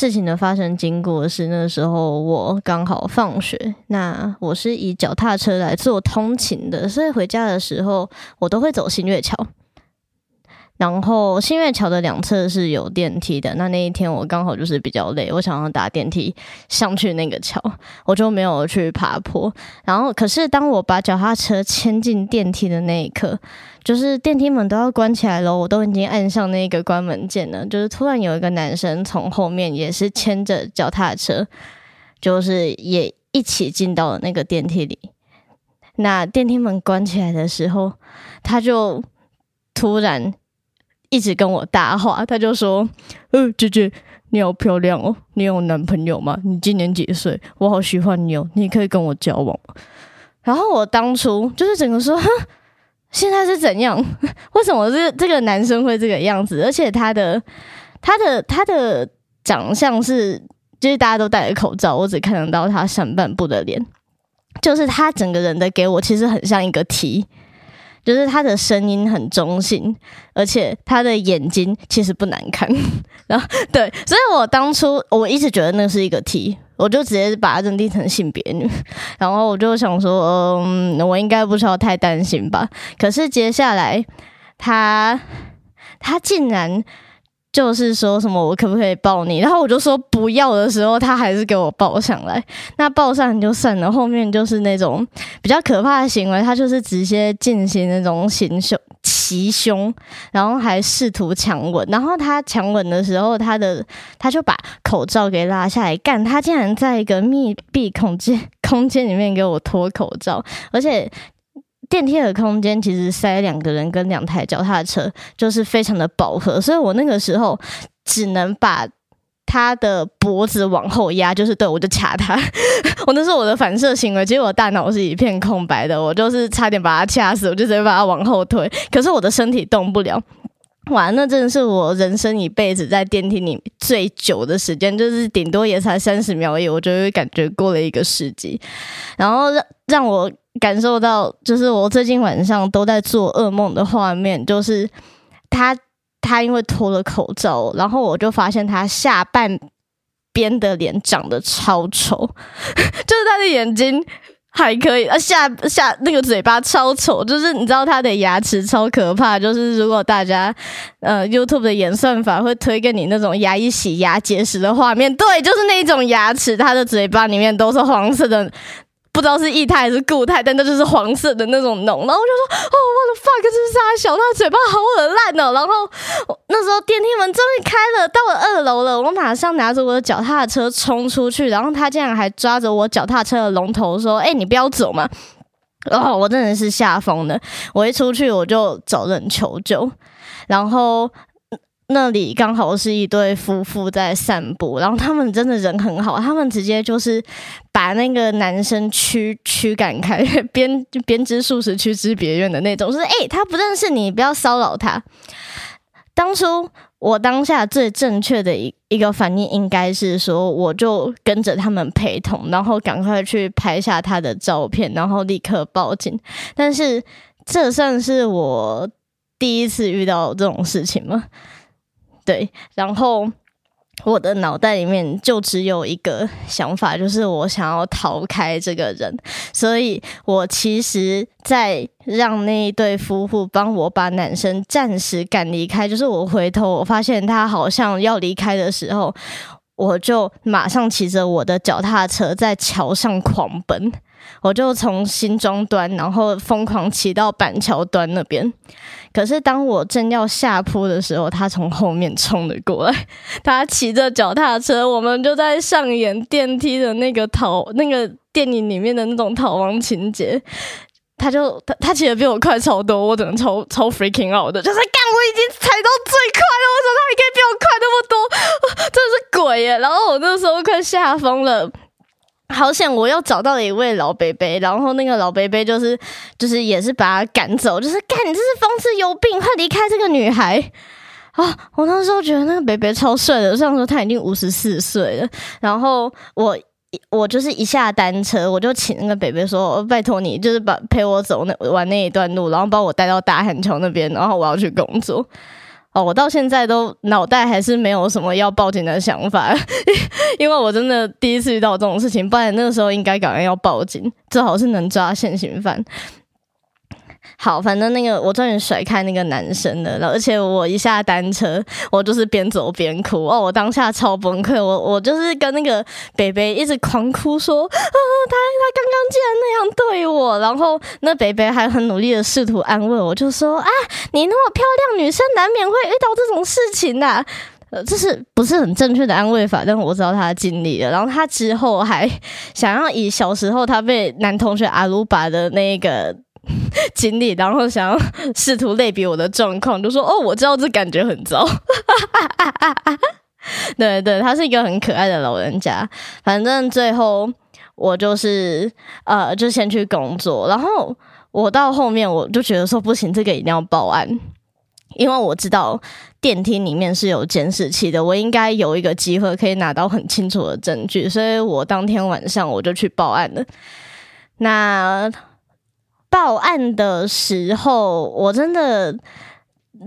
事情的发生经过是那时候我刚好放学，那我是以脚踏车来做通勤的，所以回家的时候我都会走新月桥。然后新月桥的两侧是有电梯的。那那一天我刚好就是比较累，我想要搭电梯上去那个桥，我就没有去爬坡。然后，可是当我把脚踏车牵进电梯的那一刻，就是电梯门都要关起来了，我都已经按上那个关门键了。就是突然有一个男生从后面也是牵着脚踏车，就是也一起进到了那个电梯里。那电梯门关起来的时候，他就突然。一直跟我搭话，他就说：“呃，姐姐，你好漂亮哦，你有男朋友吗？你今年几岁？我好喜欢你哦，你可以跟我交往？”然后我当初就是整个说：“哼，现在是怎样？为什么这这个男生会这个样子？而且他的他的他的长相是，就是大家都戴着口罩，我只看得到他上半部的脸，就是他整个人的给我其实很像一个 T。”就是他的声音很中性，而且他的眼睛其实不难看。然后对，所以我当初我一直觉得那是一个 T，我就直接把它认定成性别女。然后我就想说，嗯，我应该不需要太担心吧。可是接下来他他竟然。就是说什么我可不可以抱你？然后我就说不要的时候，他还是给我抱上来。那抱上就算了，后面就是那种比较可怕的行为，他就是直接进行那种行凶、袭胸，然后还试图强吻。然后他强吻的时候，他的他就把口罩给拉下来，干他竟然在一个密闭空间空间里面给我脱口罩，而且。电梯的空间其实塞两个人跟两台脚踏车，就是非常的饱和，所以我那个时候只能把他的脖子往后压，就是对我就掐他，我那是我的反射行为，其实我大脑是一片空白的，我就是差点把他掐死，我就直接把他往后推，可是我的身体动不了，哇，那真的是我人生一辈子在电梯里最久的时间，就是顶多也才三十秒而已，我就会感觉过了一个世纪，然后让让我。感受到，就是我最近晚上都在做噩梦的画面，就是他他因为脱了口罩，然后我就发现他下半边的脸长得超丑，就是他的眼睛还可以，啊下下那个嘴巴超丑，就是你知道他的牙齿超可怕，就是如果大家呃 YouTube 的演算法会推给你那种牙医洗牙结石的画面，对，就是那种牙齿，他的嘴巴里面都是黄色的。不知道是液态还是固态，但那就是黄色的那种脓。然后我就说：“哦，我的 fuck，这是他小，他嘴巴好恶烂哦。”然后那时候电梯门终于开了，到了二楼了。我马上拿着我的脚踏车冲出去，然后他竟然还抓着我脚踏车的龙头说：“哎，你不要走嘛！”哦，我真的是吓疯了。我一出去我就找人求救，然后。那里刚好是一对夫妇在散步，然后他们真的人很好，他们直接就是把那个男生驱驱赶开，编编织数十驱之别院的那种，就是哎，他不认识你，不要骚扰他。当初我当下最正确的一一个反应应该是说，我就跟着他们陪同，然后赶快去拍下他的照片，然后立刻报警。但是这算是我第一次遇到这种事情吗？对，然后我的脑袋里面就只有一个想法，就是我想要逃开这个人，所以我其实，在让那一对夫妇帮我把男生暂时赶离开，就是我回头我发现他好像要离开的时候，我就马上骑着我的脚踏车在桥上狂奔。我就从新庄端，然后疯狂骑到板桥端那边。可是当我正要下坡的时候，他从后面冲了过来。他骑着脚踏车，我们就在上演电梯的那个逃那个电影里面的那种逃亡情节。他就他他骑的比我快超多，我只能超超 freaking out 的，就是干我已经踩到最快了，为什么他还可以比我快那么多？真的是鬼耶！然后我那时候快吓疯了。好险！我又找到了一位老伯伯，然后那个老伯伯就是就是也是把他赶走，就是干你这是疯子有病，快离开这个女孩啊！我那时候觉得那个伯伯超帅的，虽然说他已经五十四岁了，然后我我就是一下单车，我就请那个伯伯说：“拜托你，就是把陪我走那玩那一段路，然后把我带到大汉桥那边，然后我要去工作。”哦，我到现在都脑袋还是没有什么要报警的想法，因为我真的第一次遇到这种事情，不然那个时候应该赶快要报警，最好是能抓现行犯。好，反正那个我终于甩开那个男生了，而且我一下单车，我就是边走边哭哦，我当下超崩溃，我我就是跟那个北北一直狂哭说，啊，他他刚刚竟然那样对我，然后那北北还很努力的试图安慰我，就说啊，你那么漂亮，女生难免会遇到这种事情呐，呃，这是不是很正确的安慰法？但我知道他经历了，然后他之后还想要以小时候他被男同学阿鲁巴的那个。经历，然后想要试图类比我的状况，就说：“哦，我知道这感觉很糟。”对对，他是一个很可爱的老人家。反正最后我就是呃，就先去工作。然后我到后面我就觉得说不行，这个一定要报案，因为我知道电梯里面是有监视器的，我应该有一个机会可以拿到很清楚的证据。所以我当天晚上我就去报案了。那。报案的时候，我真的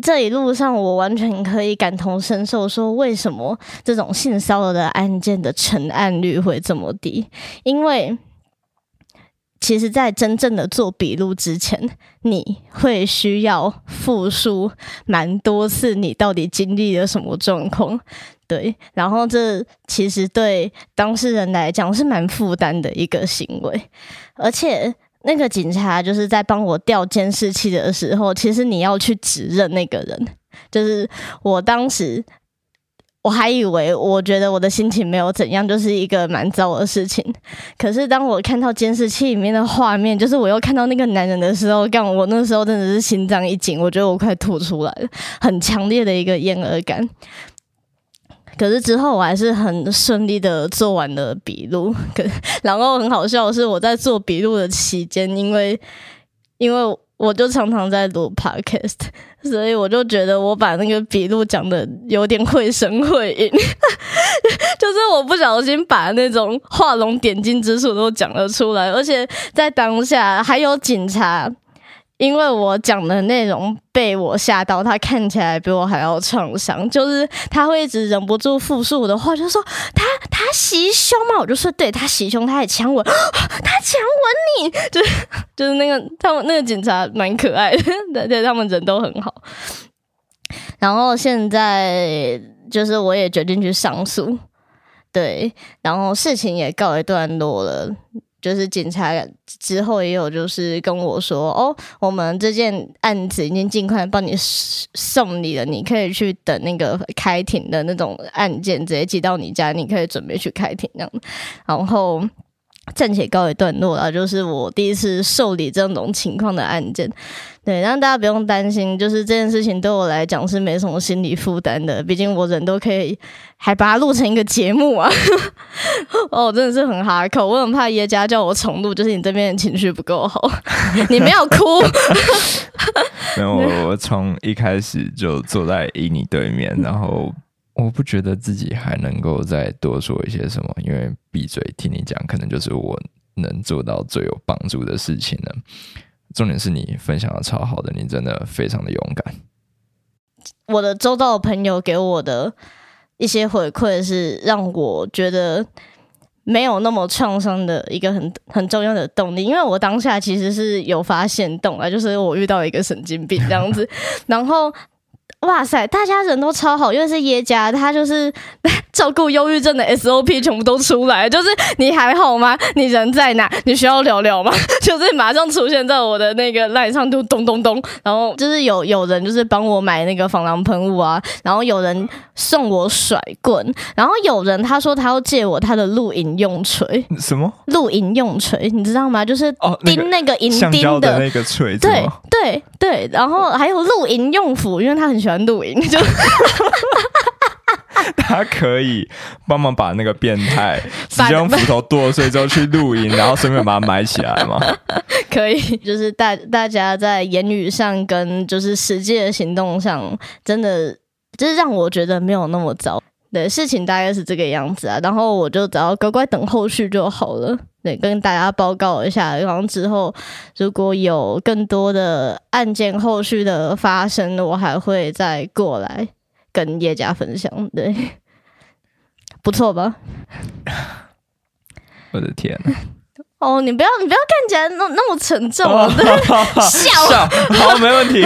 这一路上，我完全可以感同身受。说为什么这种性骚扰的案件的成案率会这么低？因为其实，在真正的做笔录之前，你会需要复述蛮多次，你到底经历了什么状况？对，然后这其实对当事人来讲是蛮负担的一个行为，而且。那个警察就是在帮我调监视器的时候，其实你要去指认那个人。就是我当时我还以为，我觉得我的心情没有怎样，就是一个蛮糟的事情。可是当我看到监视器里面的画面，就是我又看到那个男人的时候，干我那时候真的是心脏一紧，我觉得我快吐出来了，很强烈的一个厌恶感。可是之后我还是很顺利的做完了笔录，可然后很好笑的是我在做笔录的期间，因为因为我就常常在录 podcast，所以我就觉得我把那个笔录讲的有点绘声绘影，就是我不小心把那种画龙点睛之处都讲了出来，而且在当下还有警察。因为我讲的内容被我吓到，他看起来比我还要创伤，就是他会一直忍不住复述我的话，就说他他袭胸嘛，我就说对他袭胸，他也强吻，他强吻你，就是就是那个他们那个警察蛮可爱的，对对，他们人都很好。然后现在就是我也决定去上诉，对，然后事情也告一段落了。就是警察之后也有就是跟我说，哦，我们这件案子已经尽快帮你送你了，你可以去等那个开庭的那种案件直接寄到你家，你可以准备去开庭这样。然后暂且告一段落了，就是我第一次受理这种情况的案件。对，让大家不用担心，就是这件事情对我来讲是没什么心理负担的。毕竟我人都可以，还把它录成一个节目啊！哦，真的是很哈口，我很怕耶加叫我重录，就是你这边的情绪不够好，你没有哭。没有，我从一开始就坐在伊妮对面，然后我不觉得自己还能够再多说一些什么，因为闭嘴听你讲，可能就是我能做到最有帮助的事情了。重点是你分享的超好的，你真的非常的勇敢。我的周到朋友给我的一些回馈是让我觉得没有那么创伤的一个很很重要的动力，因为我当下其实是有发现动啊，就是我遇到一个神经病这样子，然后。哇塞，大家人都超好，因为是耶家，他就是 照顾忧郁症的 SOP 全部都出来，就是你还好吗？你人在哪？你需要聊聊吗？就是马上出现在我的那个 line 上，就咚咚咚，然后就是有有人就是帮我买那个防狼喷雾啊，然后有人送我甩棍，然后有人他说他要借我他的露营用锤，什么露营用锤？你知道吗？就是钉那个银钉的那个锤，对对对，然后还有露营用斧，因为他很喜欢。露营就，他可以帮忙把那个变态 直接用斧头剁碎之后去露营，然后顺便把它埋起来吗？可以，就是大大家在言语上跟就是实际的行动上，真的就是让我觉得没有那么糟。对，事情大概是这个样子啊，然后我就只要乖乖等后续就好了。对，跟大家报告一下，然后之后如果有更多的案件后续的发生，我还会再过来跟叶家分享。对，不错吧？我的天！哦，你不要，你不要看起来那那么沉重，笑笑，好，没问题。